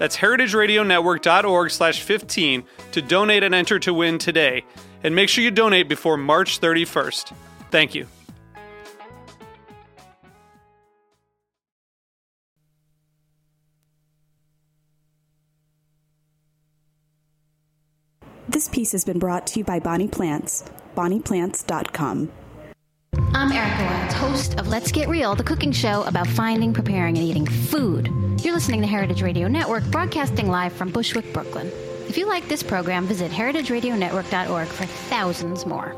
That's heritageradionetwork.org slash 15 to donate and enter to win today. And make sure you donate before March 31st. Thank you. This piece has been brought to you by Bonnie Plants, bonnieplants.com. I'm Erica Wilds, host of Let's Get Real, the cooking show about finding, preparing, and eating food. You're listening to Heritage Radio Network, broadcasting live from Bushwick, Brooklyn. If you like this program, visit heritageradionetwork.org for thousands more.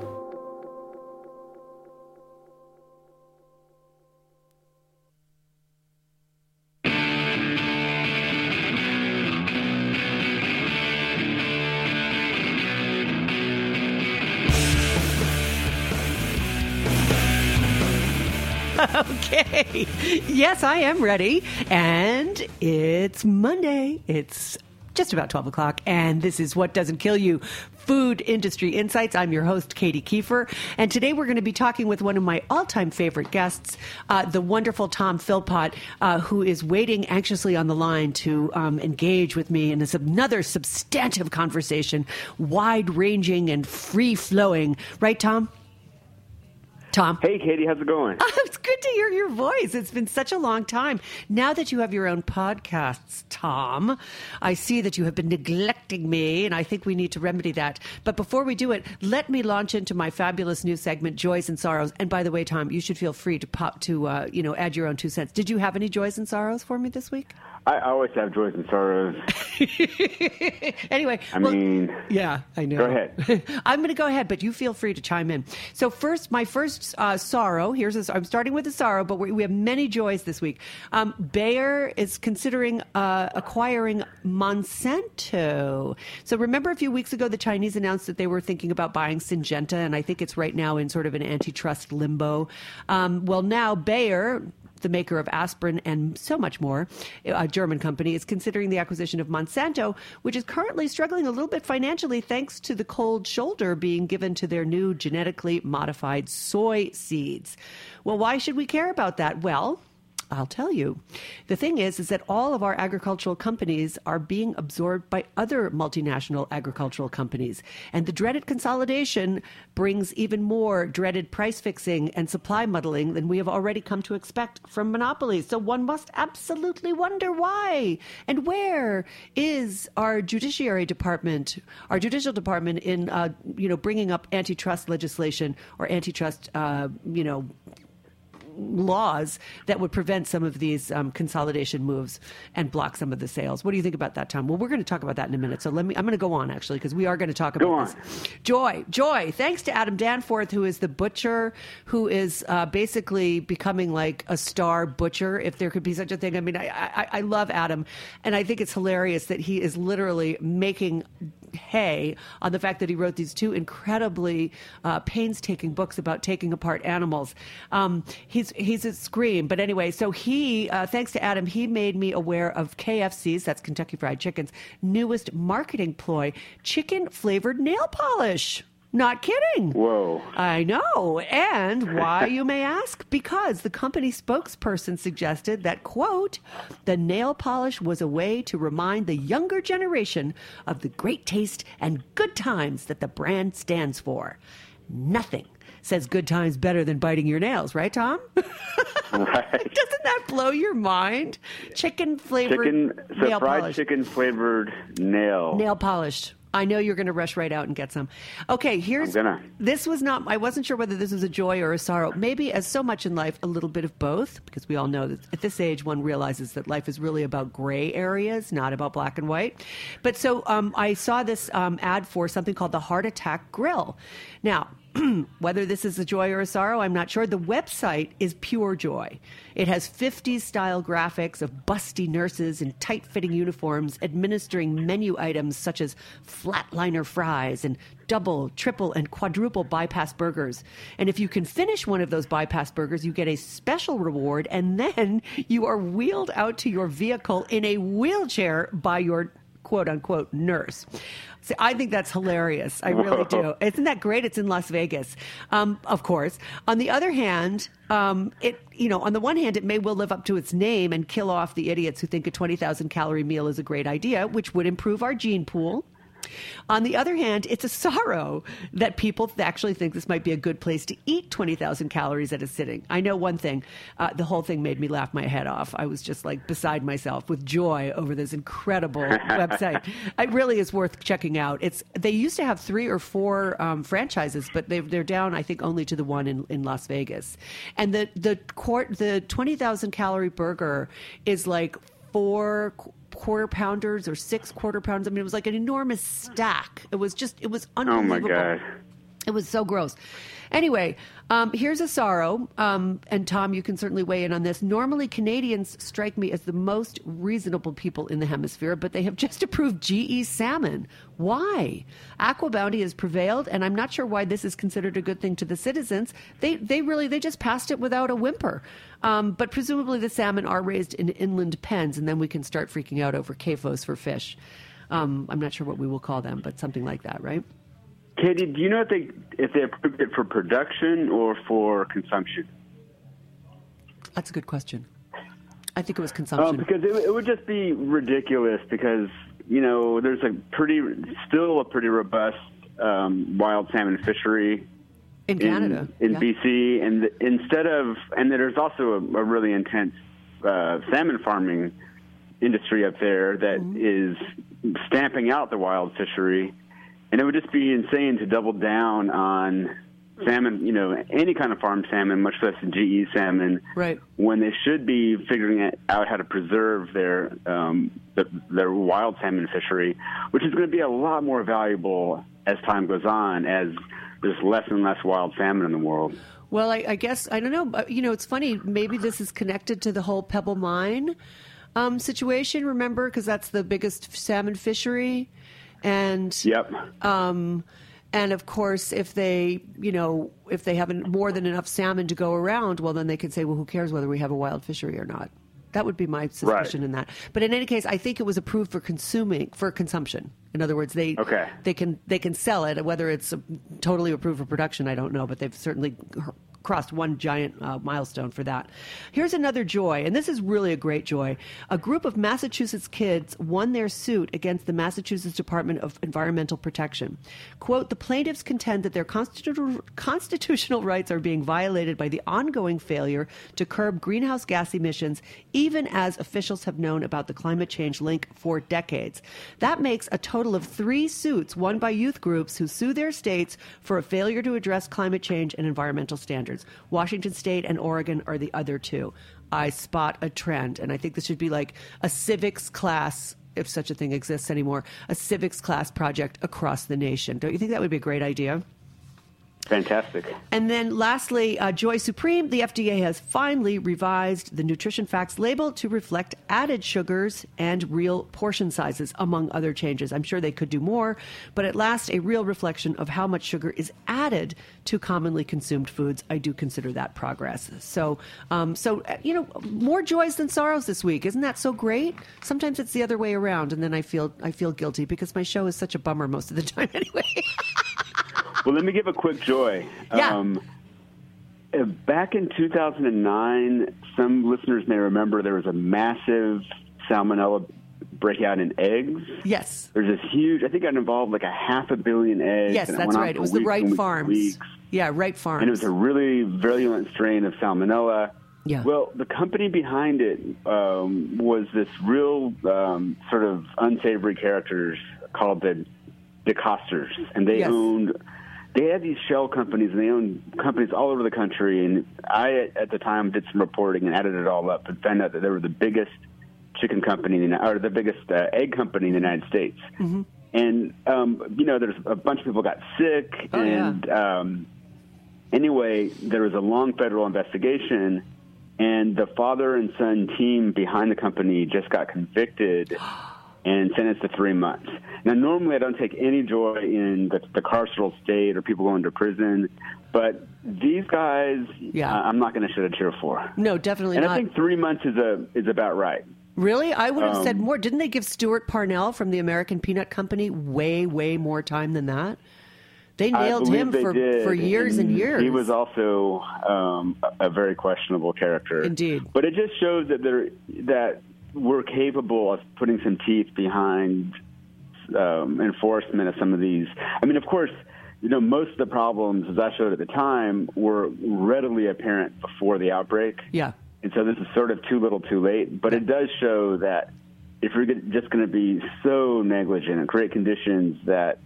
okay. Yes, I am ready. And it's Monday. It's just about 12 o'clock. And this is What Doesn't Kill You Food Industry Insights. I'm your host, Katy Keiffer. And today we're going to be talking with one of my all time favorite guests, uh, the wonderful Tom Philpott, uh, who is waiting anxiously on the line to um, engage with me in this another substantive conversation, wide ranging and free flowing. Right, Tom? Tom. Hey, Katy, how's it going? it's good to hear your voice. It's been such a long time. Now that you have your own podcasts, Tom, I see that you have been neglecting me, and I think we need to remedy that. But before we do it, let me launch into my fabulous new segment, Joys and Sorrows. And by the way, Tom, you should feel free to pop to, uh, you know, add your own two cents. Did you have any joys and sorrows for me this week? I always have joys and sorrows. anyway, I well, mean, yeah, I know. Go ahead. I'm going to go ahead, but you feel free to chime in. So first, my first uh, sorrow. Here's a, I'm starting with a sorrow, but we, we have many joys this week. Um, Bayer is considering uh, acquiring Monsanto. So remember a few weeks ago, the Chinese announced that they were thinking about buying Syngenta, and I think it's right now in sort of an antitrust limbo. Um, well, now Bayer the maker of aspirin and so much more, a German company, is considering the acquisition of Monsanto, which is currently struggling a little bit financially thanks to the cold shoulder being given to their new genetically modified soy seeds. Well, why should we care about that? Well, I'll tell you. The thing is, is that all of our agricultural companies are being absorbed by other multinational agricultural companies. And the dreaded consolidation brings even more dreaded price fixing and supply muddling than we have already come to expect from monopolies. So one must absolutely wonder why and where is our judiciary department, our judicial department in, uh, you know, bringing up antitrust legislation or antitrust, uh, you know, laws that would prevent some of these um, consolidation moves and block some of the sales. What do you think about that, Tom? Well, we're going to talk about that in a minute. So let me. I'm going to go on actually because we are going to talk about Go on. this. Joy, joy. Thanks to Adam Danforth, who is the butcher, who is uh, basically becoming like a star butcher, if there could be such a thing. I mean, I, I, I love Adam, and I think it's hilarious that he is literally making hay on the fact that he wrote these two incredibly uh, painstaking books about taking apart animals. Um, he's he's a scream, but anyway, so he, uh, thanks to Adam, he made me aware of KFC's, that's Kentucky Fried Chicken's newest marketing ploy: chicken flavored nail polish. Not kidding. Whoa. I know. And why, you may ask? Because the company spokesperson suggested that, quote, the nail polish was a way to remind the younger generation of the great taste and good times that the brand stands for. Nothing says good times better than biting your nails, right, Tom? Right. Doesn't that blow your mind? Chicken flavored Chicken, so nail fried polish. chicken flavored nail. Nail polished. I know you're going to rush right out and get some. Okay, here's I'm gonna. this was not. I wasn't sure whether this was a joy or a sorrow. Maybe, as so much in life, a little bit of both, because we all know that at this age, one realizes that life is really about gray areas, not about black and white. But so um, I saw this um, ad for something called the Heart Attack Grill. Now, whether this is a joy or a sorrow, I'm not sure. The website is pure joy. It has 50s style graphics of busty nurses in tight fitting uniforms administering menu items such as flatliner fries and double, triple, and quadruple bypass burgers. And if you can finish one of those bypass burgers, you get a special reward, and then you are wheeled out to your vehicle in a wheelchair by your quote unquote nurse. See, I think that's hilarious. I really do. Isn't that great? It's in Las Vegas, um, of course. On the other hand, um, it you know, on the one hand, it may well live up to its name and kill off the idiots who think a twenty thousand calorie meal is a great idea, which would improve our gene pool. On the other hand, it's a sorrow that people actually think this might be a good place to eat 20,000 calories at a sitting. I know one thing, uh, the whole thing made me laugh my head off. I was just like beside myself with joy over this incredible website. It really is worth checking out. It's They used to have three or four um, franchises, but they've, they're down, I think, only to the one in, in Las Vegas. And the, the, the 20,000 calorie burger is like four quarter pounders or six quarter pounds. I mean, it was like an enormous stack. It was just, it was unbelievable. Oh my god. It was so gross. Anyway, um, here's a sorrow, um, and Tom, you can certainly weigh in on this. Normally, Canadians strike me as the most reasonable people in the hemisphere, but they have just approved GE salmon. Why? AquaBounty has prevailed, and I'm not sure why this is considered a good thing to the citizens. They they really they just passed it without a whimper. Um, but presumably, the salmon are raised in inland pens, and then we can start freaking out over CAFOs for fish. Um, I'm not sure what we will call them, but something like that, right? Katie, do you know if they if they approved it for production or for consumption? That's a good question. I think it was Uh, consumption. because it, it would just be ridiculous because you know there's a pretty still a pretty robust um, wild salmon fishery in Canada. in, in yeah. BC, and th- instead of and there's also a, a really intense uh, salmon farming industry up there that is stamping out the wild fishery, and it would just be insane to double down on salmon, you know, any kind of farm salmon, much less GE salmon, Right. when they should be figuring out how to preserve their um, the, their wild salmon fishery, which is going to be a lot more valuable as time goes on, as there's less and less wild salmon in the world. Well, I, I guess I don't know. You know, it's funny. Maybe this is connected to the whole Pebble Mine um, situation. Remember, because that's the biggest salmon fishery, and Yep. um, and of course, if they, you know, if they have more than enough salmon to go around, well, then they could say, well, who cares whether we have a wild fishery or not? That would be my suspicion Right. in that. But in any case, I think it was approved for consuming for consumption. In other words, they Okay. they can they can sell it. Whether it's totally approved for production, I don't know, but they've certainly crossed one giant uh, milestone for that. Here's another joy, and this is really a great joy. A group of Massachusetts kids won their suit against the Massachusetts Department of Environmental Protection. Quote, the plaintiffs contend that their constitu- constitutional rights are being violated by the ongoing failure to curb greenhouse gas emissions, even as officials have known about the climate change link for decades. That makes a total of three suits won by youth groups who sue their states for a failure to address climate change and environmental standards. Washington State and Oregon are the other two. I spot a trend, and I think this should be like a civics class. If such a thing exists anymore, a civics class project across the nation. Don't you think that would be a great idea? Fantastic. And then lastly, uh, Joy Supreme, the FDA has finally revised the nutrition facts label to reflect added sugars and real portion sizes, among other changes. I'm sure they could do more, but at last, a real reflection of how much sugar is added to commonly consumed foods. I do consider that progress. So, um, so uh, you know, more joys than sorrows this week. Isn't that so great? Sometimes it's the other way around, and then I feel I feel guilty because my show is such a bummer most of the time anyway. Well, let me give a quick joy. Yeah. Um, back in 2009, some listeners may remember there was a massive salmonella breakout in eggs. yes. There's this huge, I think it involved like a half a billion eggs. Yes, that's right. It was the weeks Wright and weeks and Farms. weeks. Yeah, Wright Farms. And it was a really virulent strain of salmonella. Yeah. Well, the company behind it um, was this real um, sort of unsavory characters called the DeCosters, and they Yes. owned. They had these shell companies, and they owned companies all over the country. And I, at the time, did some reporting and added it all up, and found out that they were the biggest chicken company, in the, or the biggest uh, egg company in the United States. Mm-hmm. And um, you know, there's a bunch of people got sick, Oh, yeah. and um, anyway, there was a long federal investigation, and the father and son team behind the company just got convicted and sentenced to three months. Now, normally I don't take any joy in the, the carceral state or people going to prison, but these guys, Yeah. uh, I'm not going to shed a tear for. No, definitely And not. I think three months is a is about right. Really? I would have Um, said more. Didn't they give Stewart Parnell from the American Peanut Company way, way more time than that? They nailed him they for, did, for years and, years. He was also um, a a very questionable character. Indeed. but it just shows that there that we're capable of putting some teeth behind um, enforcement of some of these. I mean, of course, you know most of the problems, as I showed at the time, were readily apparent before the outbreak. yeah. And so this is sort of too little, too late. But it does show that if you're just going to be so negligent and create conditions that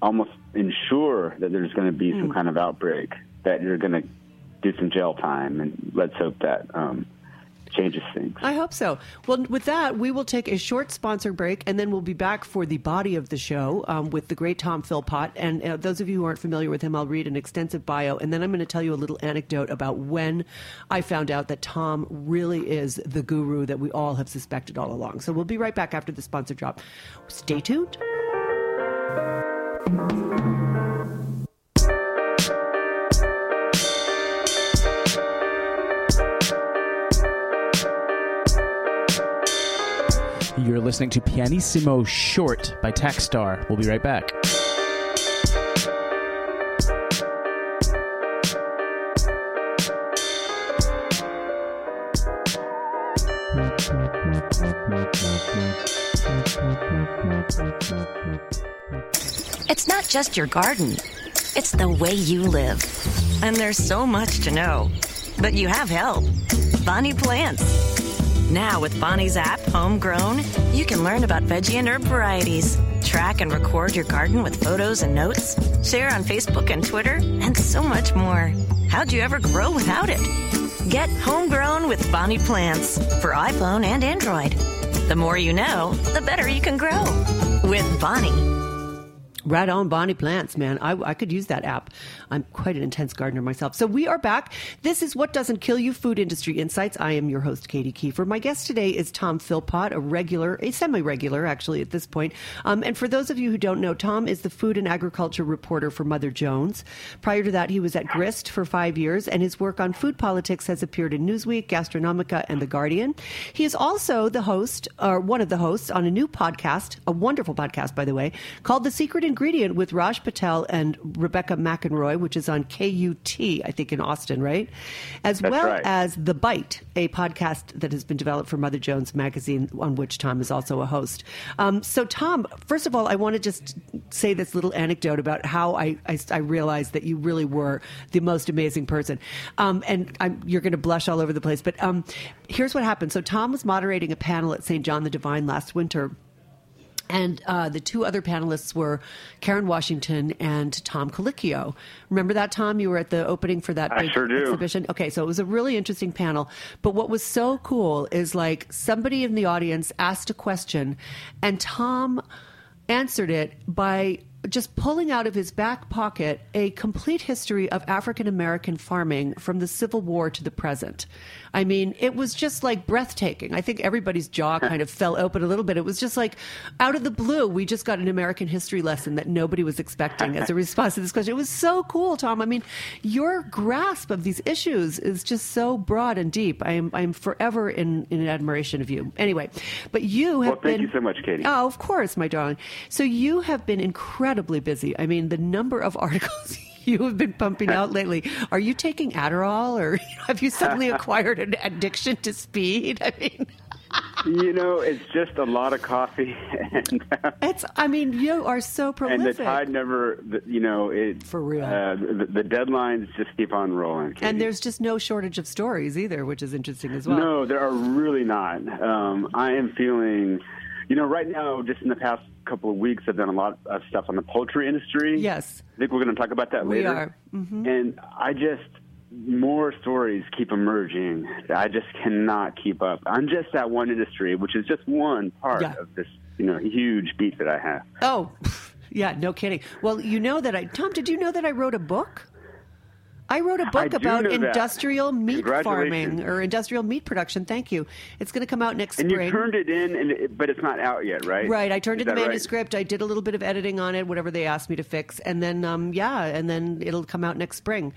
almost ensure that there's going to be Hmm. some kind of outbreak, that you're going to do some jail time. And let's hope that um. I hope so. Well, with that, we will take a short sponsor break, and then we'll be back for the body of the show um, with the great Tom Philpott. And uh, those of you who aren't familiar with him, I'll read an extensive bio, and then I'm going to tell you a little anecdote about when I found out that Tom really is the guru that we all have suspected all along. So we'll be right back after the sponsor drop. Stay tuned. You're listening to Pianissimo Short by Taxstar. We'll be right back. It's not just your garden, it's the way you live. And there's so much to know. But you have help Bonnie Plants. Now, with Bonnie's app, Homegrown, you can learn about veggie and herb varieties, track and record your garden with photos and notes, share on Facebook and Twitter, and so much more. How'd you ever grow without it? Get Homegrown with Bonnie Plants for iPhone and Android. The more you know, the better you can grow. With Bonnie. Right on, Bonnie Plants, man. I, I could use that app. I'm quite an intense gardener myself. So we are back. This is What Doesn't Kill You Food Industry Insights. I am your host, Katy Keiffer. My guest today is Tom Philpott, a regular, a semi regular actually at this point. Um, and for those of you who don't know, Tom is the food and agriculture reporter for Mother Jones. Prior to that, he was at Grist for five years, and his work on food politics has appeared in Newsweek, Gastronomica, and The Guardian. He is also the host, or one of the hosts, on a new podcast, a wonderful podcast, by the way, called The Secret Ingredient with Raj Patel and Rebecca McInroy, which is on KUT, I think, in Austin, right? As That's well right. as The Bite, a podcast that has been developed for Mother Jones magazine, on which Tom is also a host. Um, so, Tom, first of all, I want to just say this little anecdote about how I, I, I realized that you really were the most amazing person. Um, and I'm, you're going to blush all over the place. But um, here's what happened. So, Tom was moderating a panel at St. John the Divine last winter. And uh, the two other panelists were Karen Washington and Tom Colicchio. Remember that, Tom? You were at the opening for that I big sure do. exhibition. Okay, so it was a really interesting panel. But what was so cool is like somebody in the audience asked a question, and Tom answered it by just pulling out of his back pocket a complete history of African American farming from the Civil War to the present. I mean, it was just like breathtaking. I think everybody's jaw kind of fell open a little bit. It was just like out of the blue, we just got an American history lesson that nobody was expecting as a response to this question. It was so cool, Tom. I mean, your grasp of these issues is just so broad and deep. I am I'm forever in, in admiration of you. Anyway, but you have Well, thank been you so much, Katy. Oh, of course, my darling. So you have been incredibly busy. I mean, the number of articles you have been pumping out lately. Are you taking Adderall, or have you suddenly acquired an addiction to speed? I mean, You know, it's just a lot of coffee, and uh, it's. I mean, you are so prolific. and the tide never, you know, it For real. Uh, the, the deadlines just keep on rolling. Katy. and there's just no shortage of stories either, which is interesting as well. No, there are really not. Um, I am feeling, you know, right now, just in the past couple of weeks, I've done a lot of stuff on the poultry industry. Yes. I think we're going to talk about that We later. are. Mm-hmm. And I just more stories keep emerging. I just cannot keep up. I'm just that one industry, which is just one part Yeah. of this, you know, huge beat that I have. Oh, yeah, no kidding. Well, you know that I, Tom, did you know that I wrote a book? I wrote a book about know that. industrial meat farming or industrial meat production. Thank you. It's going to come out next And spring. And you turned it in, and it, but it's not out yet, right? Right, I turned Is in the that right? manuscript. I did a little bit of editing on it, whatever they asked me to fix, and then um, yeah, and then it'll come out next spring.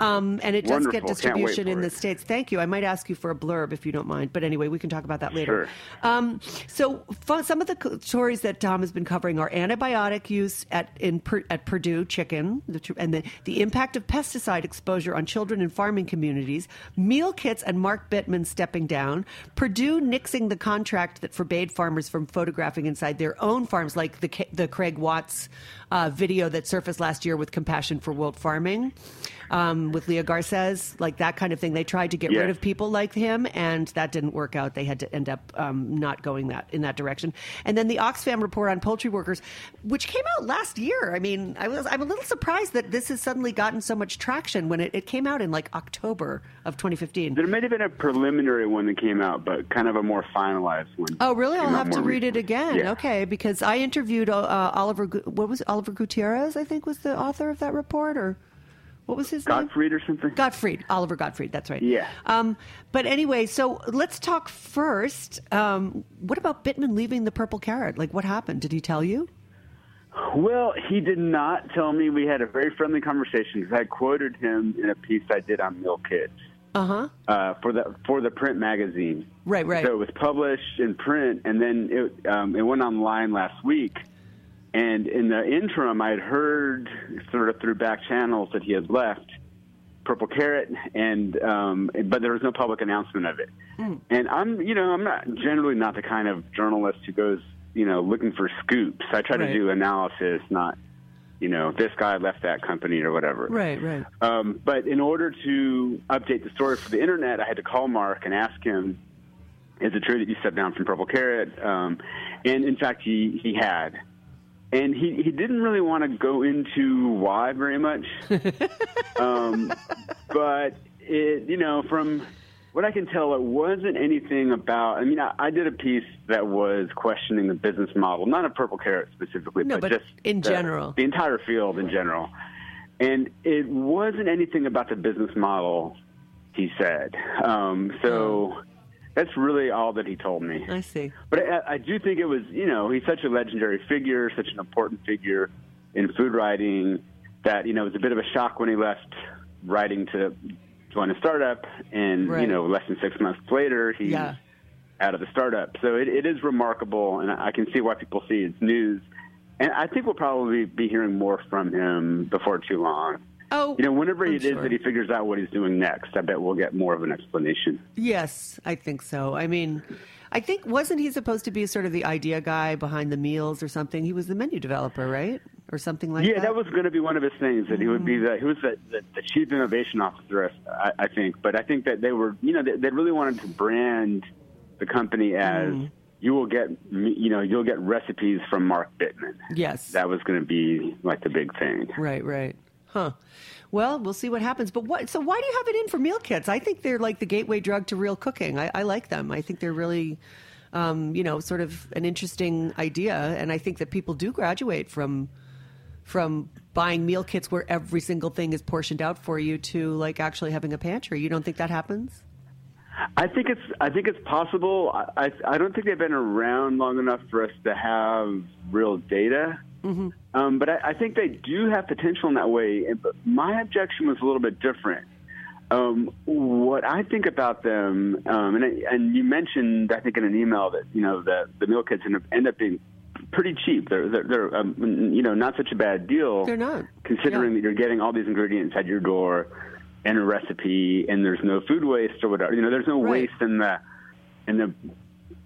Um, and it does get Wonderful. Distribution in for the states. Thank you. I might ask you for a blurb if you don't mind, but anyway, we can talk about that later. Sure. Um, so some of the stories that Tom has been covering are antibiotic use at in at Perdue chicken, and the, the impact of pesticide exposure on children in farming communities, meal kits, and Mark Bittman stepping down, Perdue nixing the contract that forbade farmers from photographing inside their own farms, like the the Craig Watts uh, video that surfaced last year with Compassion for World Farming. Um, with Leah Garces, like that kind of thing. They tried to get rid of people like him, and that didn't work out. They had to end up um, not going that in that direction. And then the Oxfam report on poultry workers, which came out last year. I mean, I was I'm a little surprised that this has suddenly gotten so much traction when it, it came out in like October of 2015. There may have been a preliminary one that came out, but kind of a more finalized one. Oh, really? I'll have to read it again. Yeah. Okay, because I interviewed uh, Oliver. What was it? Oliver Gutierrez? I think was the author of that report, or what was his name? Gottfried or something? Gottfried, Oliver Gottfried. That's right. Yeah. Um, but anyway, so let's talk first. Um, what about Bittman leaving the Purple Carrot? Like, what happened? Did he tell you? Well, he did not tell me. We had a very friendly conversation because I quoted him in a piece I did on meal kits Uh-huh. uh, for the for the print magazine. Right, right. So it was published in print, and then it um, it went online last week. And in the interim, I had heard sort of through back channels that he had left Purple Carrot, and um, but there was no public announcement of it. And I'm, you know, I'm not generally not the kind of journalist who goes, you know, looking for scoops. I try Right. to do analysis, not, you know, this guy left that company or whatever. Right, right. Um, but in order to update the story for the internet, I had to call Mark and ask him, "Is it true that you stepped down from Purple Carrot?" Um, and in fact, he he had, and he he didn't really want to go into why very much. um, but it, you know, from what I can tell, it wasn't anything about. I mean, I, I did a piece that was questioning the business model, not of Purple Carrot specifically, No, but, but just in the- general. the entire field in general. And it wasn't anything about the business model, he said. Um, so that's really all that he told me. I see. But I, I do think it was, you know, he's such a legendary figure, such an important figure in food writing that, you know, it was a bit of a shock when he left writing to join a startup. And, Right. you know, less than six months later, he's Yeah. out of the startup. So it, it is remarkable, and I can see why people see it's news. And I think we'll probably be hearing more from him before too long. Oh, You know, whenever I'm it is sure. that he figures out what he's doing next, I bet we'll get more of an explanation. Yes, I think so. I mean, I think wasn't he supposed to be sort of the idea guy behind the meals or something? He was the menu developer, right, or something like yeah, that. Yeah, that was going to be one of his things that he would be mm-hmm. the he was the, the, the chief innovation officer, I, I think. But I think that they were, you know, they, they really wanted to brand the company as mm-hmm. you will get, you know, you'll get recipes from Mark Bittman. Yes. that was going to be like the big thing. Right, right. Huh. Well, we'll see what happens. But what? So why do you have it in for meal kits? I think they're like the gateway drug to real cooking. I, I like them. I think they're really, um, you know, sort of an interesting idea. And I think that people do graduate from from buying meal kits where every single thing is portioned out for you to like actually having a pantry. You don't think that happens? I think it's I think it's possible. I I, I don't think they've been around long enough for us to have real data. Mm-hmm. Um, but I, I think they do have potential in that way. And- But my objection was a little bit different. Um, what I think about them, um, and, I- and you mentioned, I think, in an email that you know that the meal kits end up, end up being pretty cheap. They're they're, they're um, you know not such a bad deal. They're not. considering Yeah. that you're getting all these ingredients at your door and a recipe, and there's no food waste or whatever. You know, there's no Right. waste in the in the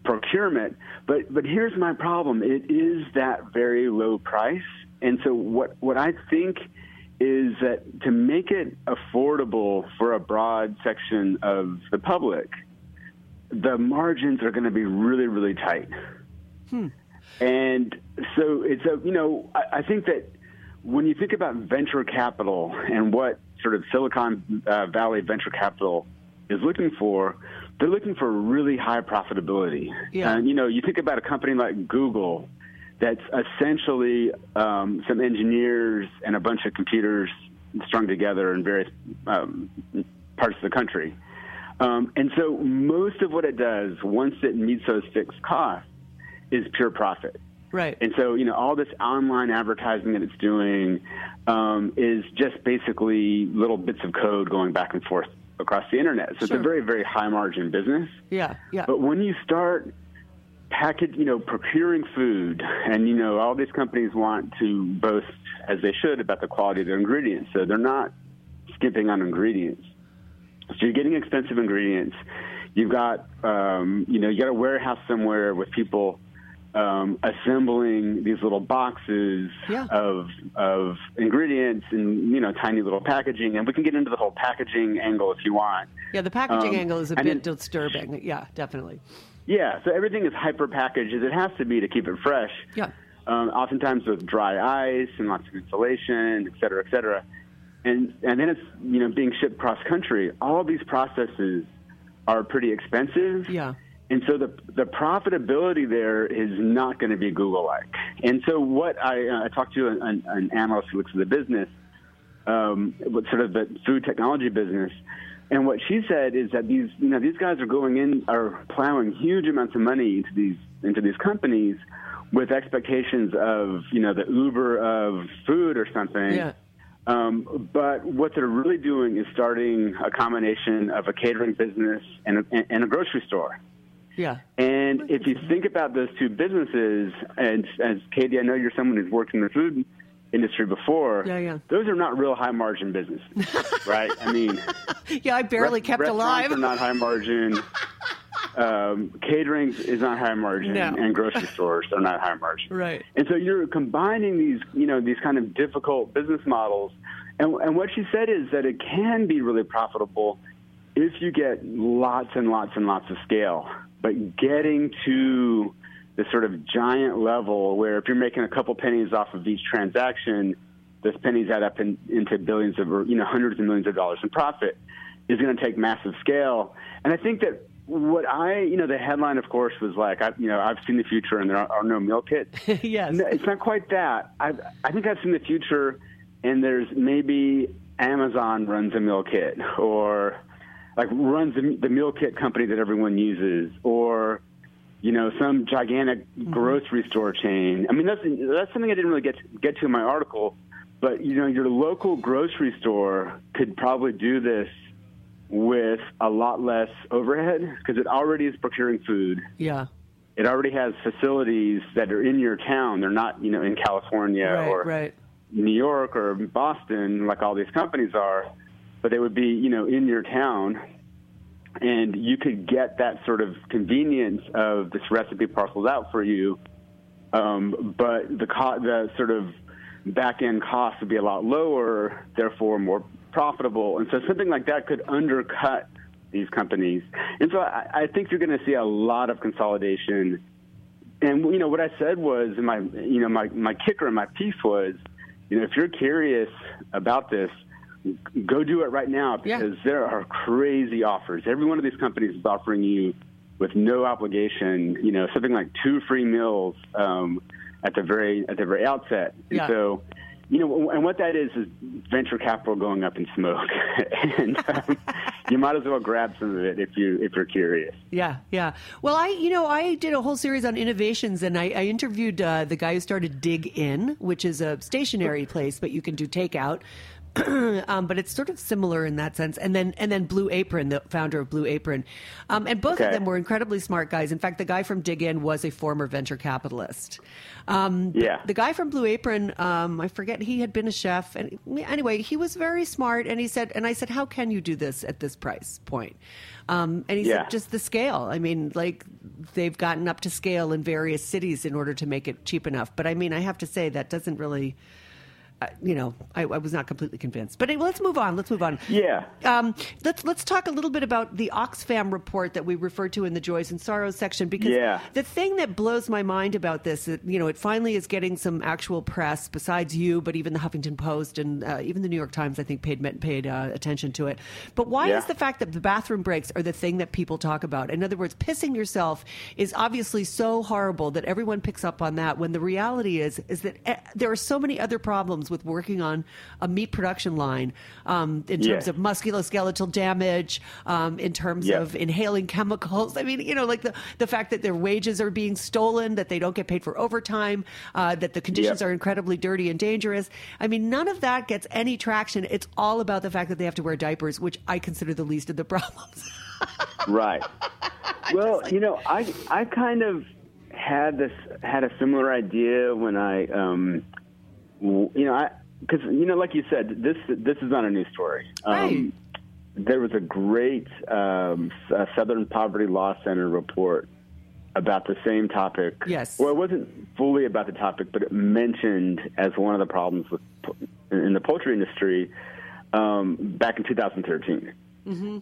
procurement. But but here's my problem: it is that very low price, and so what what I think is that to make it affordable for a broad section of the public, the margins are going to be really really tight. And so it's a, you know, I, I think that when you think about venture capital and what sort of Silicon uh, Valley venture capital is looking for, they're looking for really high profitability. Yeah. And, you know, you think about a company like Google that's essentially um, some engineers and a bunch of computers strung together in various um, parts of the country. Um, and so most of what it does, once it meets those fixed costs, is pure profit. Right. And so, you know, all this online advertising that it's doing um, is just basically little bits of code going back and forth across the internet. So it's a very, very high margin business. Yeah. Yeah. But when you start package, you know, procuring food, and you know, all these companies want to boast, as they should, about the quality of their ingredients. So they're not skimping on ingredients. So you're getting expensive ingredients. You've got, um, you know, you got a warehouse somewhere with people um, assembling these little boxes Yeah. of of ingredients and you know tiny little packaging. And we can get into the whole packaging angle if you want. yeah. The packaging um, angle is a bit disturbing. Yeah. Definitely. Yeah, so everything is hyper packaged as it has to be to keep it fresh. Yeah. Um, oftentimes with dry ice and lots of insulation, et cetera, et cetera. And and then it's you know being shipped cross country. All these processes are pretty expensive. Yeah. And so the the profitability there is not going to be Google like. And so what I uh, I talked to an, an analyst who looks at the business, um, sort of the food technology business, and what she said is that these you know these guys are going in are plowing huge amounts of money into these into these companies with expectations of you know the Uber of food or something. Yeah. Um, but what they're really doing is starting a combination of a catering business and a, and a grocery store. Yeah. And if you think about those two businesses, and as Katy, I know you're someone who's worked in the food industry before. Yeah, yeah. Those are not real high margin businesses, right? I mean, Yeah. I barely rest- kept restaurants alive. are not high margin. Um, catering is not high margin, No. and grocery stores are not high margin. Right. And so you're combining these, you know, these kind of difficult business models. And, and what she said is that it can be really profitable if you get lots and lots and lots of scale. But getting to the sort of giant level where if you're making a couple pennies off of each transaction, those pennies add up in, into billions of, or, you know, hundreds of millions of dollars in profit is going to take massive scale. And I think that what I, you know, the headline, of course, was like, I, you know, I've seen the future and there are, are no meal kits. yes. No, it's not quite that. I I think I've seen the future, and there's maybe Amazon runs a meal kit, or like runs the, the meal kit company that everyone uses, or you know some gigantic mm-hmm. grocery store chain. I mean that's that's something I didn't really get to, get to in my article, but you know your local grocery store could probably do this with a lot less overhead because it already is procuring food Yeah. it already has facilities that are in your town. They're not, you know, in California Right. or Right. New York or Boston like all these companies are, but they would be, you know, in your town. And you could get that sort of convenience of this recipe parceled out for you, um, but the co- the sort of back end cost would be a lot lower, therefore more profitable. And so something like that could undercut these companies. And so I, I think you're going to see a lot of consolidation. And you know what I said was my you know my my kicker in my piece was, you know, if you're curious about this, go do it right now Yeah. because there are crazy offers. Every one of these companies is offering you with no obligation, you know, something like two free meals um, at the very at the very outset. And Yeah. so, you know, and what that is is venture capital going up in smoke, and um, you might as well grab some of it if you if you're curious. Yeah, yeah. Well, I, you know, I did a whole series on innovations, and I, I interviewed uh, the guy who started Dig Inn, which is a stationary place, but you can do takeout. um, but it's sort of similar in that sense. And then, and then Blue Apron, the founder of Blue Apron, um, and both of them were incredibly smart guys. In fact, the guy from Dig Inn was a former venture capitalist. Um, the- Yeah. The, guy from Blue Apron, um, I forget, he had been a chef, and anyway, he was very smart. And he said, and I said, how can you do this at this price point? Um, and he Yeah. said, just the scale. I mean, like they've gotten up to scale in various cities in order to make it cheap enough. But I mean, I have to say that doesn't really uh, you know, I, I was not completely convinced. But anyway, let's move on. Let's move on. Yeah. Um, let's let's talk a little bit about the Oxfam report that we referred to in the joys and sorrows section because Yeah. the thing that blows my mind about this, is, you know, it finally is getting some actual press besides you, but even the Huffington Post and uh, even the New York Times, I think, paid paid uh, attention to it. But why Yeah. is the fact that the bathroom breaks are the thing that people talk about? In other words, pissing yourself is obviously so horrible that everyone picks up on that. When the reality is, is that eh, there are so many other problems with working on a meat production line um, in terms Yeah. of musculoskeletal damage, um, in terms Yeah. of inhaling chemicals. I mean, you know, like the, the fact that their wages are being stolen, that they don't get paid for overtime, uh, that the conditions Yep. are incredibly dirty and dangerous. I mean, none of that gets any traction. It's all about the fact that they have to wear diapers, which I consider the least of the problems. Right. well, you know, I I kind of had this had a similar idea when I um you know, cuz you know like you said this this is not a new story. Right. Um there was a great um, Southern Poverty Law Center report about the same topic. Yes. Well, it wasn't fully about the topic, but it mentioned as one of the problems with in the poultry industry um, back in 2013.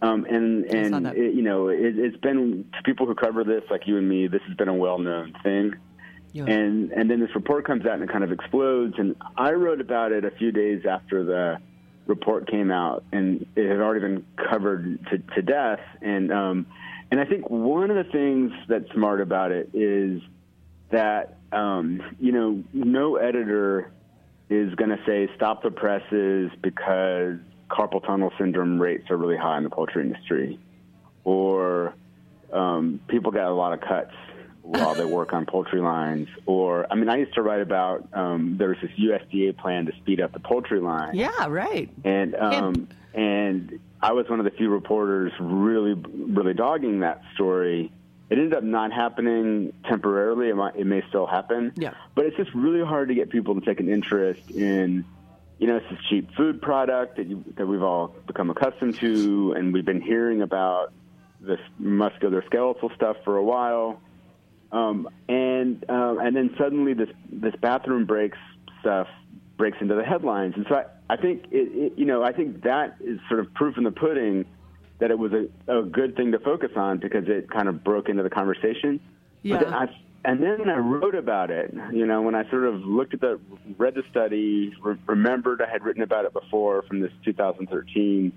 Um, and and it, you know, it, it's been to people who cover this, like you and me. This has been a well-known thing. Yeah. And and then this report comes out and it kind of explodes. And I wrote about it a few days after the report came out, and it had already been covered to, to death. And um, and I think one of the things that's smart about it is that um, you know no editor is going to say stop the presses because carpal tunnel syndrome rates are really high in the poultry industry, or um, people get a lot of cuts while they work on poultry lines. Or I mean, I used to write about um, there was this USDA plan to speed up the poultry line, yeah, right. and um, and I was one of the few reporters really really dogging that story. It ended up not happening temporarily. It, might, it may still happen. Yeah. But it's just really hard to get people to take an interest in, you know, it's this cheap food product that you, that we've all become accustomed to, and we've been hearing about this musculoskeletal stuff for a while. Um, and um, and then suddenly this this bathroom breaks stuff breaks into the headlines, and so I, I think it, it you know I think that is sort of proof in the pudding that it was a, a good thing to focus on because it kind of broke into the conversation. Yeah. But then I, and then I wrote about it. You know, when I sort of looked at the, read the study, re- remembered I had written about it before from this 2013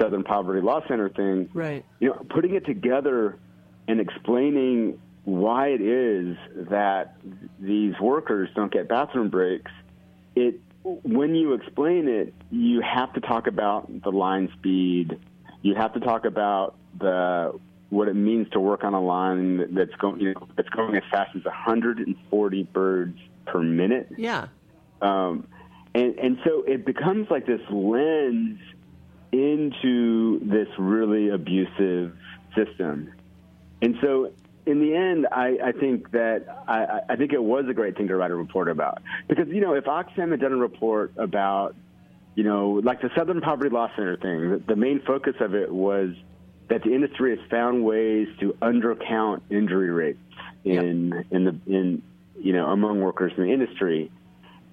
Southern Poverty Law Center thing. Right. You know, putting it together and explaining why it is that these workers don't get bathroom breaks. It when you explain it, you have to talk about the line speed. You have to talk about the what it means to work on a line that's going you know that's going as fast as 140 birds per minute. Yeah. Um, and and so it becomes like this lens into this really abusive system. And so in the end, I, I think that I, I- think it was a great thing to write a report about because you know if Oxfam had done a report about you know like the Southern Poverty Law Center thing, the, the main focus of it was that the industry has found ways to undercount injury rates in in the in you know among workers in the industry.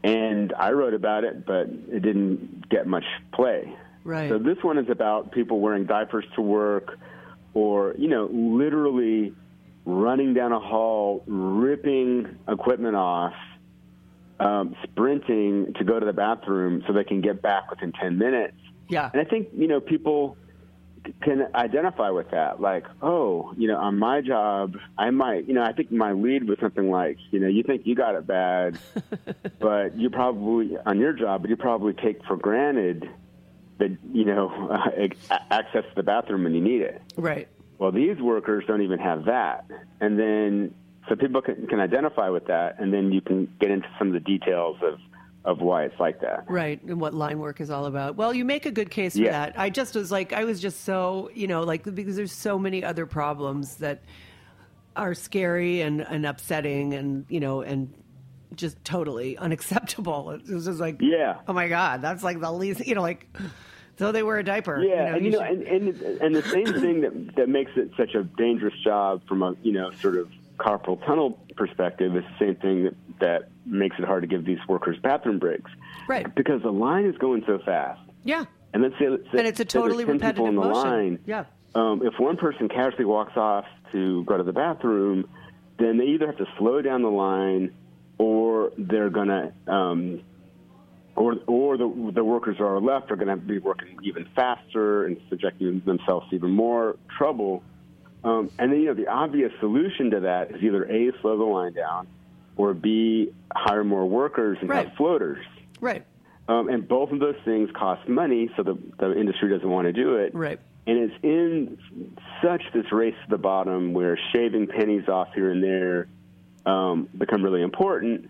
And I wrote about it, but it didn't get much play. Right. So this one is about people wearing diapers to work, or you know, literally running down a hall, ripping equipment off, um, sprinting to go to the bathroom so they can get back within ten minutes. Yeah. And I think you know people can identify with that. Like, oh, you know, on my job, I might, you know, I think my lead was something like, you know, you think you got it bad, but you probably on your job, but you probably take for granted that you know uh, access to the bathroom when you need it. Right. Well, these workers don't even have that, and then so people can, can identify with that, and then you can get into some of the details of of why it's like that. Right, and what line work is all about. Well, you make a good case for Yeah. that. I just was like, I was just so, you know, like because there's so many other problems that are scary and, and upsetting, and you know, and just totally unacceptable. It was just like, Yeah. oh my god, that's like the least, you know, like so they wear a diaper. Yeah, and you know, should- and, and and the same thing that that makes it such a dangerous job from a you know sort of carpal tunnel perspective is the same thing that that makes it hard to give these workers bathroom breaks. Right. Because the line is going so fast. Yeah. And let's say, let's say And it's a say there's totally 10 people repetitive in the motion. line. Yeah. Um, if one person casually walks off to go to the bathroom, then they either have to slow down the line, or they're gonna, um, or or the the workers who are left are gonna be working even faster and subjecting themselves to even more trouble. Um, and then you know the obvious solution to that is either a slow the line down, or b hire more workers and Right. have floaters. Right. Um, and both of those things cost money, so the, the industry doesn't want to do it. Right. And it's in such this race to the bottom where shaving pennies off here and there um, become really important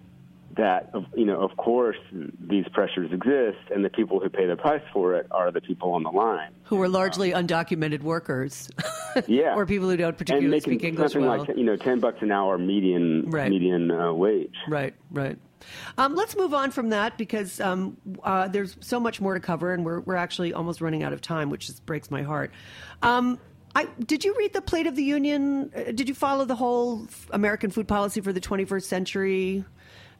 that, of- you know, of course, these pressures exist, and the people who pay the price for it are the people on the line. Who are largely undocumented workers. Yeah. or people who don't particularly speak English something well. like, you know, 10 bucks an hour median, Right. median uh, wage. Right, right. Um, let's move on from that because um, uh, there's so much more to cover, and we're we're actually almost running out of time, which just breaks my heart. Um, I, did you read the Plate of the Union? Uh, Did you follow the whole American food policy for the 21st century?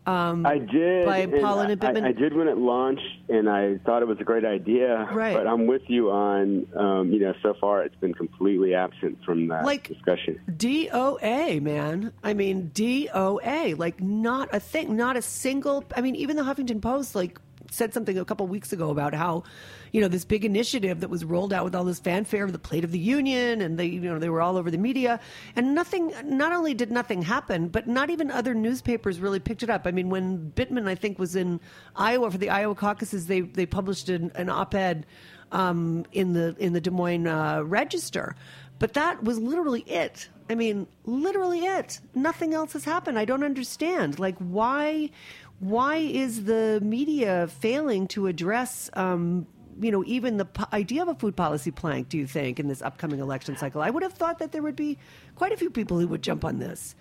Um, I did. by and and I- Bittman? I, I did when it launched, and I thought it was a great idea. Right. But I'm with you on, um, you know, so far it's been completely absent from that Like- discussion. DOA, man. I mean, DOA. Like, not a thing, not a single. I mean, even the Huffington Post, like, said something a couple weeks ago about how, you know, this big initiative that was rolled out with all this fanfare of the Plate of the Union, and they, you know, they were all over the media, and nothing. Not only did nothing happen, but not even other newspapers really picked it up. I mean, when Bittman, I think, was in Iowa for the Iowa caucuses, they they published an, an op-ed um, in the in the Des Moines uh, Register. But that was literally it. I mean, literally it. Nothing else has happened. I don't understand. Like, why? Why is the media failing to address? Um, you know, even the po- idea of a food policy plank. Do you think in this upcoming election cycle? I would have thought that there would be quite a few people who would jump on this.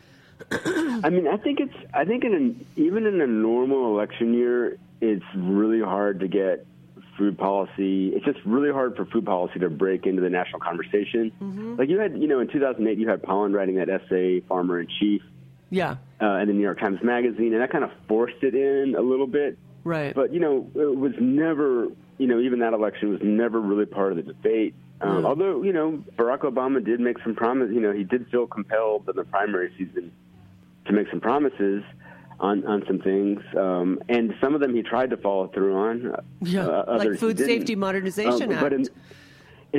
I mean, I think it's. I think in an, even in a normal election year, it's really hard to get food policy. It's just really hard for food policy to break into the national conversation. Mm-hmm. Like you had, you know, in 2008, you had Pollan writing that essay, "Farmer in Chief," Yeah. uh, in the New York Times Magazine, and that kind of forced it in a little bit. Right. But you know, it was never, you know, even that election was never really part of the debate. Um, Mm. Although you know, Barack Obama did make some promises. You know, he did feel compelled in the primary season to make some promises on on some things, um, and some of them he tried to follow through on. uh, Yeah, uh, like Food. Safety Modernization Um, But Act. in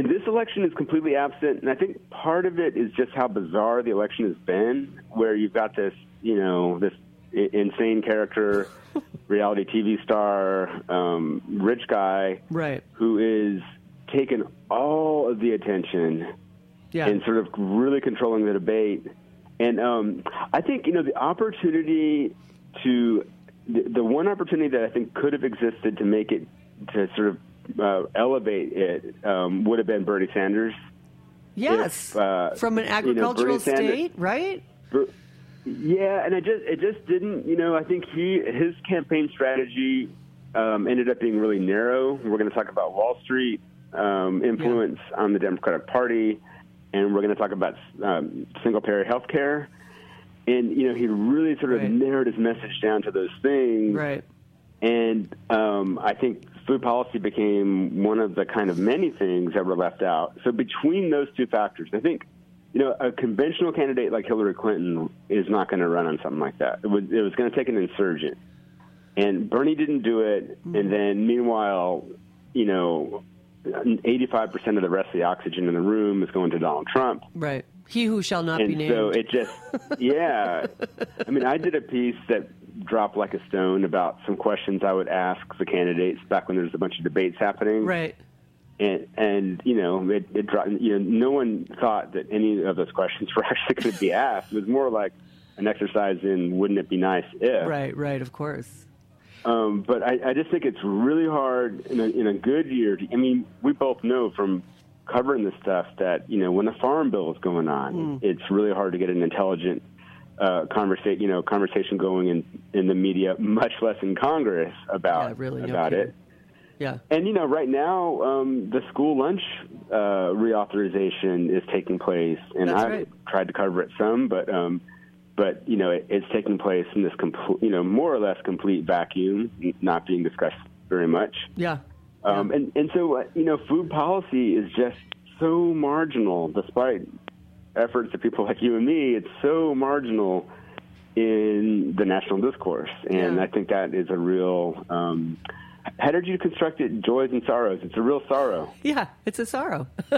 this election is completely absent, and I think part of it is just how bizarre the election has been, where you've got this, you know, this i- insane character, reality TV star, um, rich guy, Right. who is taking all of the attention Yeah. and sort of really controlling the debate. And um, I think you know the opportunity to the, the one opportunity that I think could have existed to make it to sort of uh, elevate it um, would have been Bernie Sanders. yes. if, uh, From an you know, agricultural Sanders- state, right? Ber- Yeah, and it just it just didn't. You know, I think he his campaign strategy um, ended up being really narrow. We're going to talk about Wall Street um, influence on the Democratic Party, and we're going to talk about um, single payer health care. And you know, he really sort of Right. narrowed his message down to those things. Right. And um, I think food policy became one of the kind of many things that were left out. So between those two factors, I think you know a conventional candidate like Hillary Clinton is not going to run on something like that. It was it was going to take an insurgent, and Bernie didn't do it. Mm. And then meanwhile, you know, eighty five percent of the rest of the oxygen in the room is going to Donald Trump. Right. He who shall not be named. so it just, yeah. I mean, I did a piece that dropped like a stone about some questions I would ask the candidates back when there was a bunch of debates happening. right. And, and you know, it, it dropped, you know, no one thought that any of those questions were actually going to be asked. It was more like an exercise in wouldn't it be nice if. Right. Right. Of course. Um, but I, I just think it's really hard in a, in a good year. To, I mean, we both know from covering this stuff that you know when the farm bill is going on, Hmm. it's really hard to get an intelligent uh, conversation, you know, conversation going in in the media, much less in Congress about Yeah, really, about kidding. it. Yeah. And you know, right now um, the school lunch uh, reauthorization is taking place, and That's I've right. tried to cover it some, but um, but you know it, it's taking place in this complete, you know, more or less complete vacuum, not being discussed very much. Yeah. Um, and and so uh, you know, food policy is just so marginal, despite efforts of people like you and me. It's so marginal in the national discourse, and Yeah. I think that is a real. Um, how did you construct it? Joys and sorrows. It's a real sorrow. Yeah, it's a sorrow.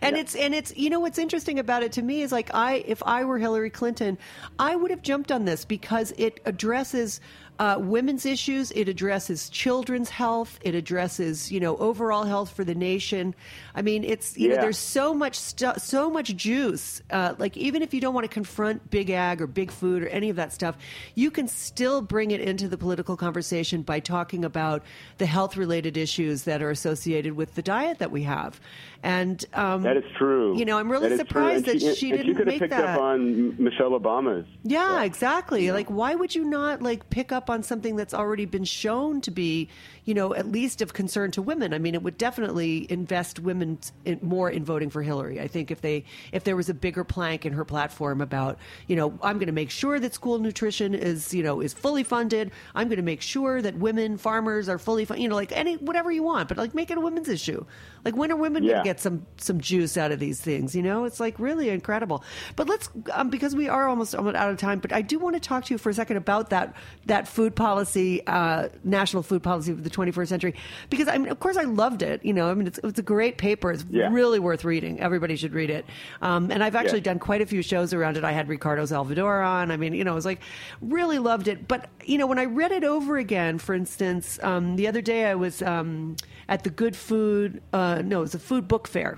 and it's and it's you know what's interesting about it to me is like I if I were Hillary Clinton, I would have jumped on this because it addresses uh, women's issues, it addresses children's health, it addresses you know overall health for the nation. I mean, it's you know there's so much so much juice. Uh, like even if you don't want to confront big ag or big food or any of that stuff, you can still bring it into the political conversation by talking about the health related issues that are associated with the diet that we have. And um, That is true. You know, I'm really That surprised that she, and didn't could have make picked that. up on Michelle Obama's. Yeah, exactly. Like, why would you not like pick up on something that's already been shown to be, you know, at least of concern to women? I mean, it would definitely invest women in, more in voting for Hillary. I think if they if there was a bigger plank in her platform about, you know, I'm going to make sure that school nutrition is, you know, is fully funded. I'm going to make sure that women farmers are fully, fun- you know, like any whatever you want, but like make it a women's issue. Like, when are women going to get some some juice out of these things? You know, it's like really incredible. But let's um, because we are almost almost out of time. But I do want to talk to you for a second about that that food policy, uh, national food policy of the 21st century. Because I mean, of course, I loved it. You know, I mean, it's, it's a great paper. It's Yeah. really worth reading. Everybody should read it. Um, and I've actually Yeah. done quite a few shows around it. I had Ricardo Salvador on. I mean, you know, it was like really loved it. But you know, when I read it over again, for instance, um, the other day I was um, at the Good Food. Uh, no, it was a food book fair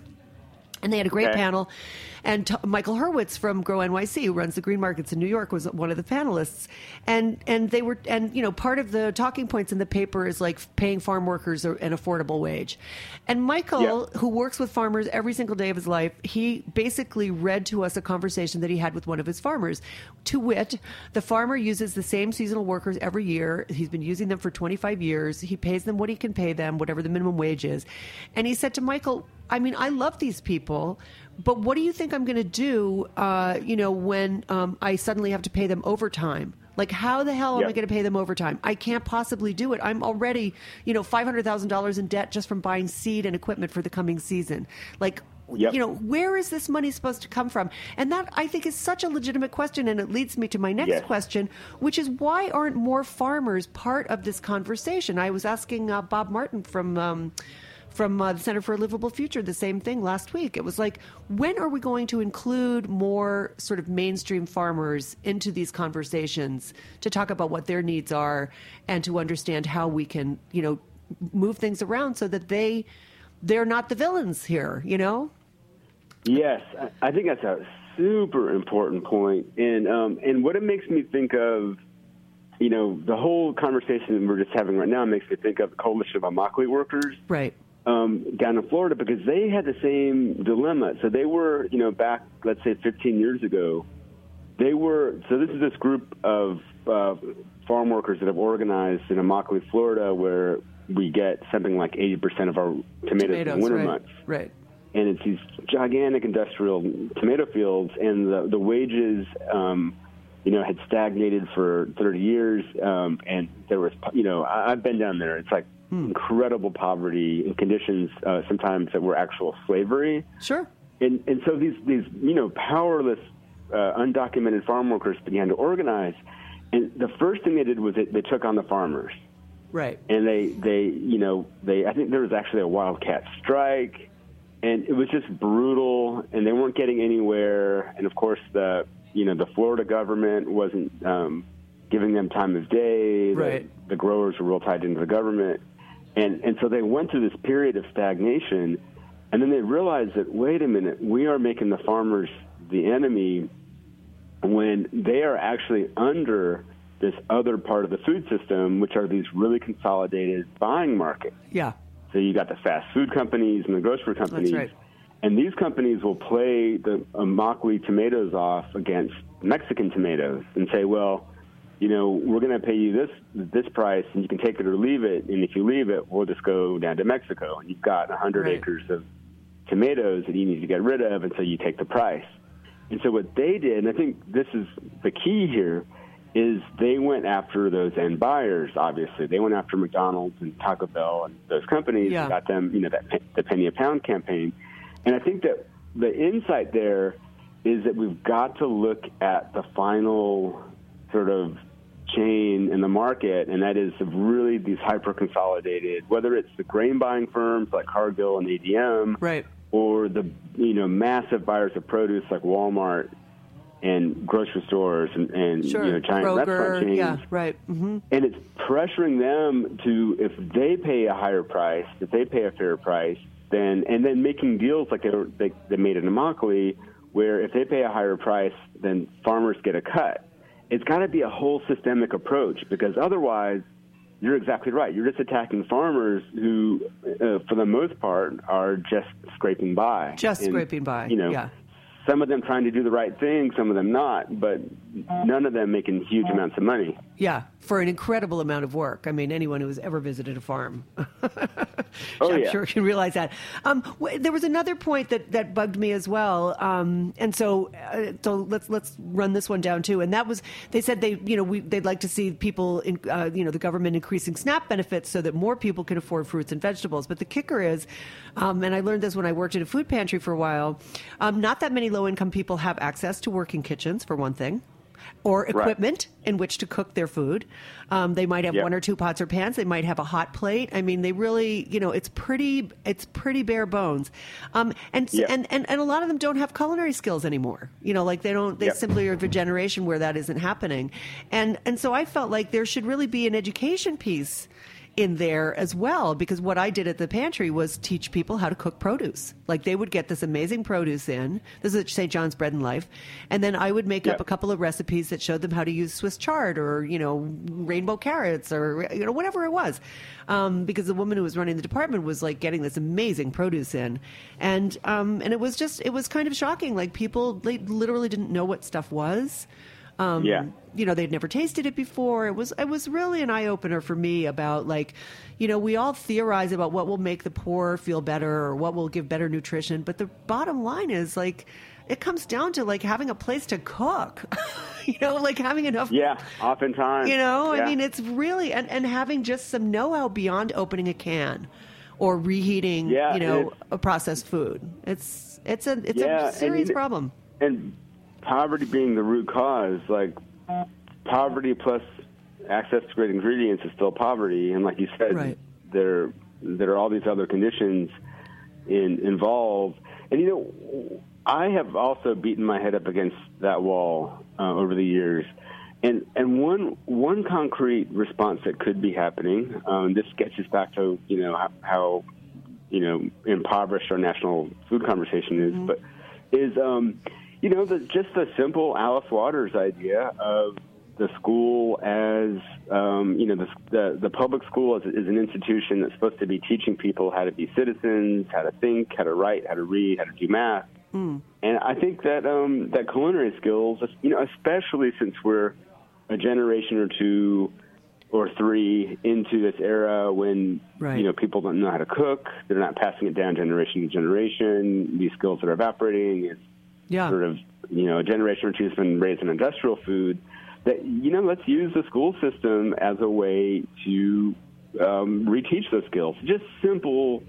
and they had a great Okay. panel. And t- Michael Hurwitz from Grow NYC, who runs the green markets in New York, was one of the panelists. And and they were and you know part of the talking points in the paper is like paying farm workers an affordable wage. And Michael, Yeah. who works with farmers every single day of his life, he basically read to us a conversation that he had with one of his farmers. To wit, the farmer uses the same seasonal workers every year. He's been using them for 25 years. He pays them what he can pay them, whatever the minimum wage is. And he said to Michael, I mean, I love these people, but what do you think I'm going to do, uh, you know, when um, I suddenly have to pay them overtime? Like, how the hell am Yeah. I going to pay them overtime? I can't possibly do it. I'm already, you know, $500,000 in debt just from buying seed and equipment for the coming season. Like, Yep. you know, where is this money supposed to come from? And that, I think, is such a legitimate question. And it leads me to my next Yes. question, which is why aren't more farmers part of this conversation? I was asking uh, Bob Martin from. Um, from uh, the Center for a Livable Future, the same thing last week. It was like, when are we going to include more sort of mainstream farmers into these conversations to talk about what their needs are and to understand how we can, you know, move things around so that they they're not the villains here, you know? Yes, I- think that's a super important point, and um, and what it makes me think of, you know, the whole conversation we're just having right now makes me think of the coalition of Immokalee workers Right. Um, down in Florida because they had the same dilemma. So they were, you know, back let's say 15 years ago, they were. So this is this group of uh, farm workers that have organized in Immokalee, Florida, where we get something like 80% of our tomatoes, in the winter right. months Right. and it's these gigantic industrial tomato fields, and the the wages, um, you know, had stagnated for 30 years, um, and there was, you know, I, I've been down there. It's like incredible poverty and conditions, uh, sometimes that were actual slavery, Sure. and and so these these you know powerless, uh, undocumented farm workers began to organize, and the first thing they did was they, they took on the farmers Right. and they they you know they I think there was actually a wildcat strike, and it was just brutal, and they weren't getting anywhere, and of course the you know the Florida government wasn't um, giving them time of day. The- Right. The, growers were real tied into the government, and and so they went through this period of stagnation, and then they realized that wait a minute, we are making the farmers the enemy when they are actually under this other part of the food system, which are these really consolidated buying markets. Yeah. So you got the fast food companies and the grocery companies. right. And these companies will play the Immokalee tomatoes off against Mexican tomatoes and say, well, you know, we're going to pay you this this price, and you can take it or leave it. And if you leave it, we'll just go down to Mexico, and you've got 100 Right. acres of tomatoes that you need to get rid of, and so you take the price. And so what they did, and I think this is the key here, is they went after those end buyers. Obviously, they went after McDonald's and Taco Bell and those companies Yeah. and got them, you know, that the penny a pound campaign. And I think that the insight there is that we've got to look at the final sort of chain in the market, and that is really these hyper consolidated, whether it's the grain buying firms like Cargill and ADM, Right. or the you know massive buyers of produce like Walmart and grocery stores and, and Sure. you know giant Kroger, restaurant chains. yeah, right. hmm And it's pressuring them to if they pay a higher price, if they pay a fair price, then and then making deals like they, were, they they made in Immokalee, where if they pay a higher price, then farmers get a cut. It's got to be a whole systemic approach because otherwise, you're exactly right. You're just attacking farmers who, uh, for the most part, are just scraping by. Just And, scraping by, You know, yeah. some of them trying to do the right thing, some of them not, but none of them making huge amounts of money. Yeah, for an incredible amount of work. I mean, anyone who has ever visited a farm, Oh, I'm yeah. sure can realize that. Um, w- there was another point that, that bugged me as well, um, and so uh, so let's let's run this one down too. And that was they said they you know we, they'd like to see people in uh, you know the government increasing SNAP benefits so that more people can afford fruits and vegetables. But the kicker is, um, and I learned this when I worked at a food pantry for a while, um, not that many low income people have access to working kitchens for one thing or equipment in which to cook their food. Um, they might have Yeah. one or two pots or pans. They might have a hot plate. I mean, they really, you know, it's pretty, it's pretty bare bones. Um, and, Yeah. and and and a lot of them don't have culinary skills anymore. You know, like they don't. They Yeah. simply are of a generation where that isn't happening. And and so I felt like there should really be an education piece in there as well because what I did at the pantry was teach people how to cook produce. Like they would get this amazing produce in. This is at St. John's Bread and Life, and then I would make up a couple of recipes that showed them how to use Swiss chard or you know rainbow carrots or you know whatever it was, um, because the woman who was running the department was like getting this amazing produce in, and um, and it was just it was kind of shocking. Like people they literally didn't know what stuff was. Um, Yeah. you know they'd never tasted it before it was it was really an eye opener for me about like you know we all theorize about what will make the poor feel better or what will give better nutrition but the bottom line is like it comes down to like having a place to cook you know like having enough Yeah, oftentimes. you know Yeah. i mean it's really and, and having just some know-how beyond opening a can or reheating Yeah, you know a processed food it's it's a it's Yeah, a serious you- problem and poverty being the root cause, like poverty plus access to great ingredients is still poverty, and like you said, Right. there there are all these other conditions in, involved. And you know, I have also beaten my head up against that wall uh, over the years. And and one one concrete response that could be happening. Um, this gets us back to you know how, how you know impoverished our national food conversation is, but is um, you know the, just the simple Alice Waters idea of the school as um, you know the, the the public school is, is an institution that's supposed to be teaching people how to be citizens, how to think, how to write, how to read, how to do math. And I think that um, that culinary skills, you know, especially since we're a generation or two or three into this era when Right. you know people don't know how to cook, they're not passing it down generation to generation. These skills are evaporating. It's yeah sort of you know a generation or two has been raised in industrial food. That you know, let's use the school system as a way to um, reteach those skills. Just simple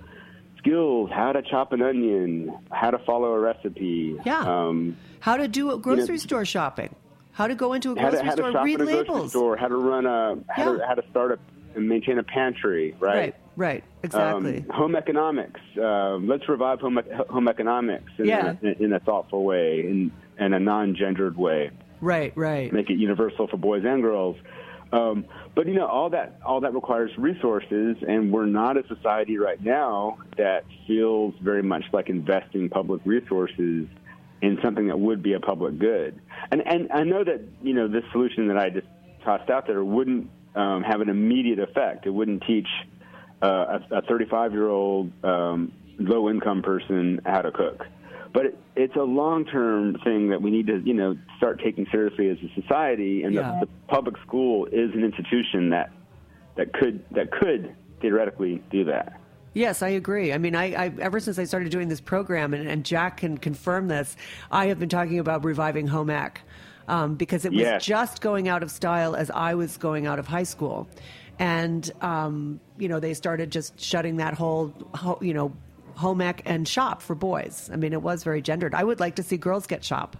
skills: how to chop an onion, how to follow a recipe. Yeah. Um, how to do grocery store shopping how to go into a how grocery to, how to store read at a grocery labels store, how to run a, how, Yeah. to, how to start a, and maintain a pantry, right? Right, right, exactly. Um, home economics. Um, let's revive home, home economics in, Yeah. a, in a thoughtful way, in, in a non-gendered way. right, right. Make it universal for boys and girls. Um, but you know, all that all that requires resources, and we're not a society right now that feels very much like investing public resources in something that would be a public good. And and I know that you know this solution that I just tossed out there wouldn't um, have an immediate effect. It wouldn't teach uh, a 35 year old um, low income person how to cook. But it, it's a long term thing that we need to, you know, start taking seriously as a society. And Yeah. the, the public school is an institution that that could that could theoretically do that. Yes, I agree. I mean, I, I ever since I started doing this program, and, and Jack can confirm this, I have been talking about reviving home ec um, because it was Yes. just going out of style as I was going out of high school, and um, you know they started just shutting that whole, you know, home ec and shop for boys. I mean, it was very gendered. I would like to see girls get shop.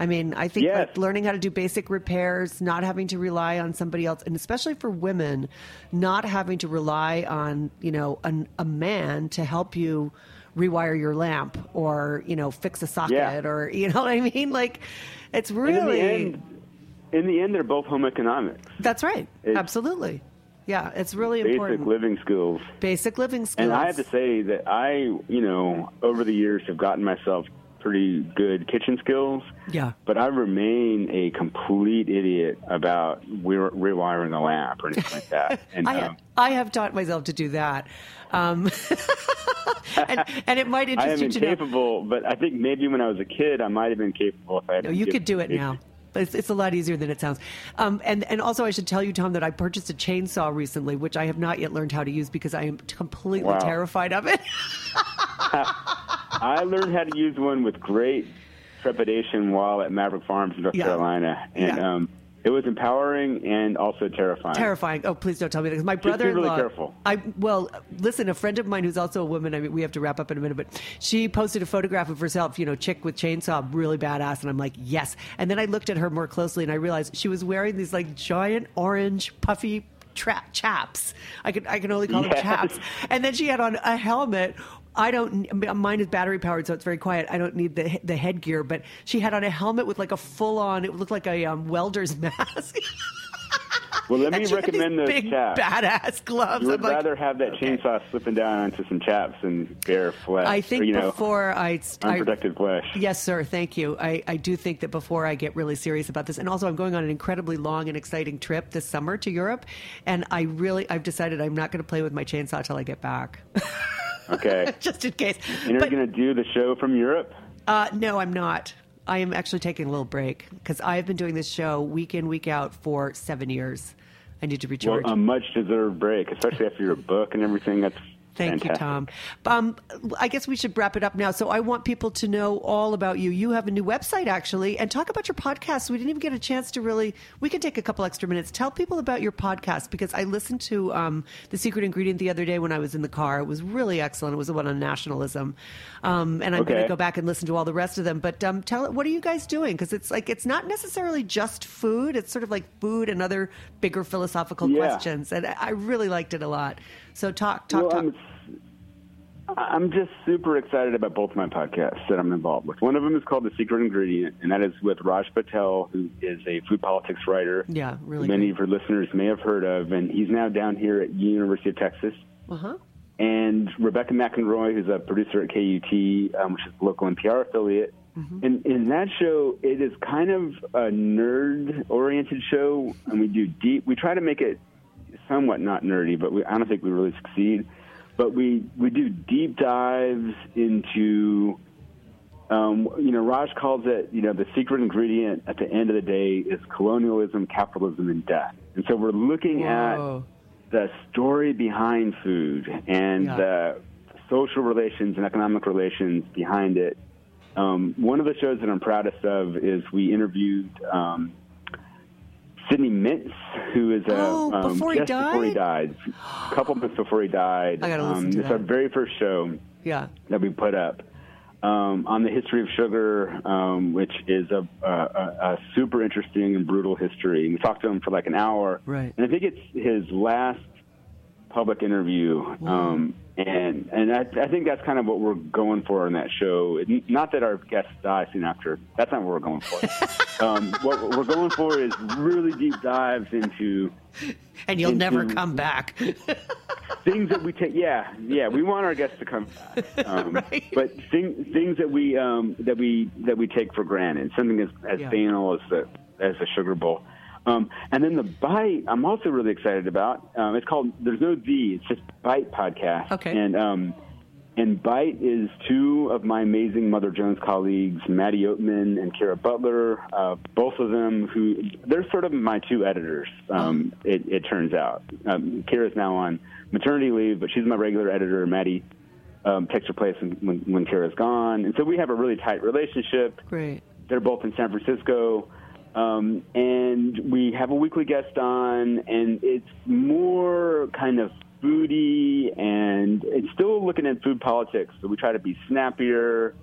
I mean, I think Yes. like learning how to do basic repairs, not having to rely on somebody else, and especially for women, not having to rely on you know an, a man to help you rewire your lamp or you know fix a socket Yeah. or you know what I mean. Like, it's really in the end, in the end, they're both home economics, that's right, It's- absolutely, yeah, it's really basic important. Basic living skills. basic living skills. And I have to say that I, you know, over the years have gotten myself pretty good kitchen skills. Yeah. But I remain a complete idiot about re- rewiring a lamp or anything like that. And I, um, I have taught myself to do that, um, and, and it might I interest am you to know. incapable, but I think maybe when I was a kid, I might have been capable if I had. No, you could do it now. It's, it's a lot easier than it sounds. Um, and, and also, I should tell you, Tom, that I purchased a chainsaw recently, which I have not yet learned how to use because I am completely Wow. terrified of it. I learned how to use one with great trepidation while at Maverick Farms in North Yeah. Carolina, and Yeah. um, it was empowering and also terrifying. terrifying. Oh, please don't tell me that. 'cause my Just be brother-in-law. really careful. I well, listen. A friend of mine who's also a woman. I mean, we have to wrap up in a minute, but she posted a photograph of herself. You know, chick with chainsaw, really badass. And I'm like, yes. And then I looked at her more closely, and I realized she was wearing these like giant orange puffy. Tra- chaps. I can I can only call them chaps. And then she had on a helmet. I don't. Mine is battery powered, so it's very quiet. I don't need the the headgear. But she had on a helmet with like a full on. It looked like a um, welder's mask. Well, let me she had these recommend those big chaps. badass gloves. You I'm would like, rather have that chainsaw slipping down onto some chaps than bare flesh. I think or, you know, before I, I unprotected flesh. Yes, sir. Thank you. I, I do think that before I get really serious about this, and also I'm going on an incredibly long and exciting trip this summer to Europe, and I really I've decided I'm not going to play with my chainsaw till I get back, Okay. just in case. And you're going to do the show from Europe? uh, no, I'm not. I am actually taking a little break because I've been doing this show week in week out for seven years. I need to Well, recharge. a much deserved break, especially after your book and everything. That's Thank you. Tom. Um, I guess we should wrap it up now. So I want people to know all about you. You have a new website, actually, and talk about your podcast. We didn't even get a chance to really. We can take a couple extra minutes. Tell people about your podcast because I listened to um, the Secret Ingredient the other day when I was in the car. It was really excellent. It was the one on nationalism, um, and I'm going to go back and listen to all the rest of them. But um, tell what are you guys doing? Because it's like it's not necessarily just food. It's sort of like food and other bigger philosophical Yeah. questions, and I I really liked it a lot. So talk, talk, Well, talk. I'm, I'm just super excited about both my podcasts that I'm involved with. One of them is called The Secret Ingredient, and that is with Raj Patel, who is a food politics writer. Yeah, really Many good. of your listeners may have heard of, and he's now down here at University of Texas. Uh-huh. and Rebecca McInroy, who's a producer at KUT, um, which is a local NPR affiliate. Mm-hmm. And in that show, it is kind of a nerd-oriented show, and we do deep. We try to make it somewhat not nerdy, but we, I don't think we really succeed. But we we do deep dives into. Um, you know, Raj calls it, you know, the secret ingredient at the end of the day is colonialism, capitalism, and death. And so we're looking at the story behind food and Yeah. the social relations and economic relations behind it. Um, one of the shows that I'm proudest of is we interviewed um, Sidney Mintz, who is a Oh, um, before he just before he died? died, a couple months before he died. I gotta listen um, to it's that. our very first show Yeah. that we put up um, on the history of sugar, um, which is a, a, a, a super interesting and brutal history. And we talked to him for like an hour, Right. and I think it's his last public interview. Um, and and I, I think that's kind of what we're going for in that show. It- Not that our guests die soon after. That's not what we're going for. um, what we're going for is really deep dives into And you'll into never come back. things that we take. Yeah, yeah, we want our guests to come back, um, Right. but thing, things that we um, that we that we take for granted. Something as as Yeah. banal as the as a sugar bowl. Um, and then the bite, I'm also really excited about. Um, it's called There's No Z. It's just Bite podcast. Okay. And um, and Bite is two of my amazing Mother Jones colleagues, Maddie Oatman and Kara Butler. Uh, both of them, who they're sort of my two editors. Um, it, it turns out um, Kara's now on maternity leave, but she's my regular editor. Maddie um, takes her place when, when, when Kara's gone, and so we have a really tight relationship. Great. They're both in San Francisco. Um, and we have a weekly guest on, and it's more kind of foodie, and it's still looking at food politics. So we try to be snappier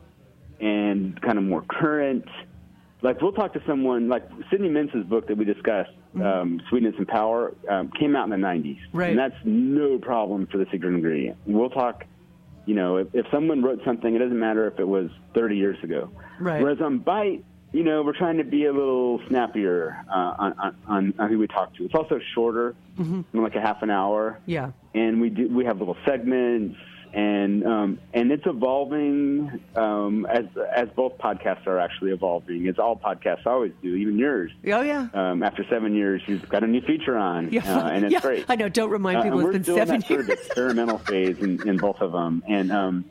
and kind of more current. Like we'll talk to someone like Sidney Mintz's book that we discussed, um, Sweetness and Power, um, came out in the '90s, Right. and that's no problem for the secret ingredient. We'll talk. You know, if, if someone wrote something, it doesn't matter if it was 30 years ago. Right. Whereas on Bite, you know, we're trying to be a little snappier uh, on, on, on who we talk to. It's also shorter, like a half an hour Yeah. and we do we have little segments and um, and it's evolving um, as as both podcasts are actually evolving as all podcasts always do even yours Oh yeah. um, after seven years you've got a new feature on Yeah. uh, and it's Yeah. great I know. Don't remind Uh, people it's we're been seven that sort of experimental phase in, in both of them and um,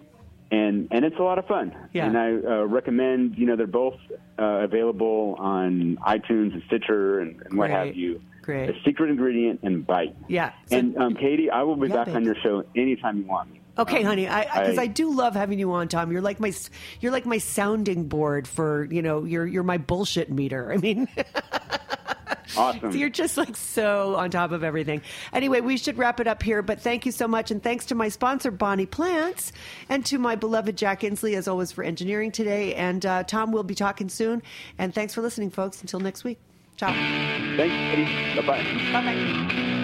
and and it's a lot of fun Yeah. and I uh, recommend you know they're both uh, available on iTunes and Stitcher and, and what have you Great. A secret ingredient and bite Yeah. So- and um, Katy, I will be Yeah, back babe. on your show anytime you want me. Okay, Um, honey, I because I, do love having you on, Tom. You're like my you're like my sounding board for you know you're you're my bullshit meter. I mean, awesome. you're just like so on top of everything. Anyway, we should wrap it up here, but thank you so much, and thanks to my sponsor Bonnie Plants, and to my beloved Jack Inslee as always for engineering today. And uh, Tom, we'll be talking soon. And thanks for listening, folks. Until next week. Ciao. Thanks, Bye bye. Bye bye.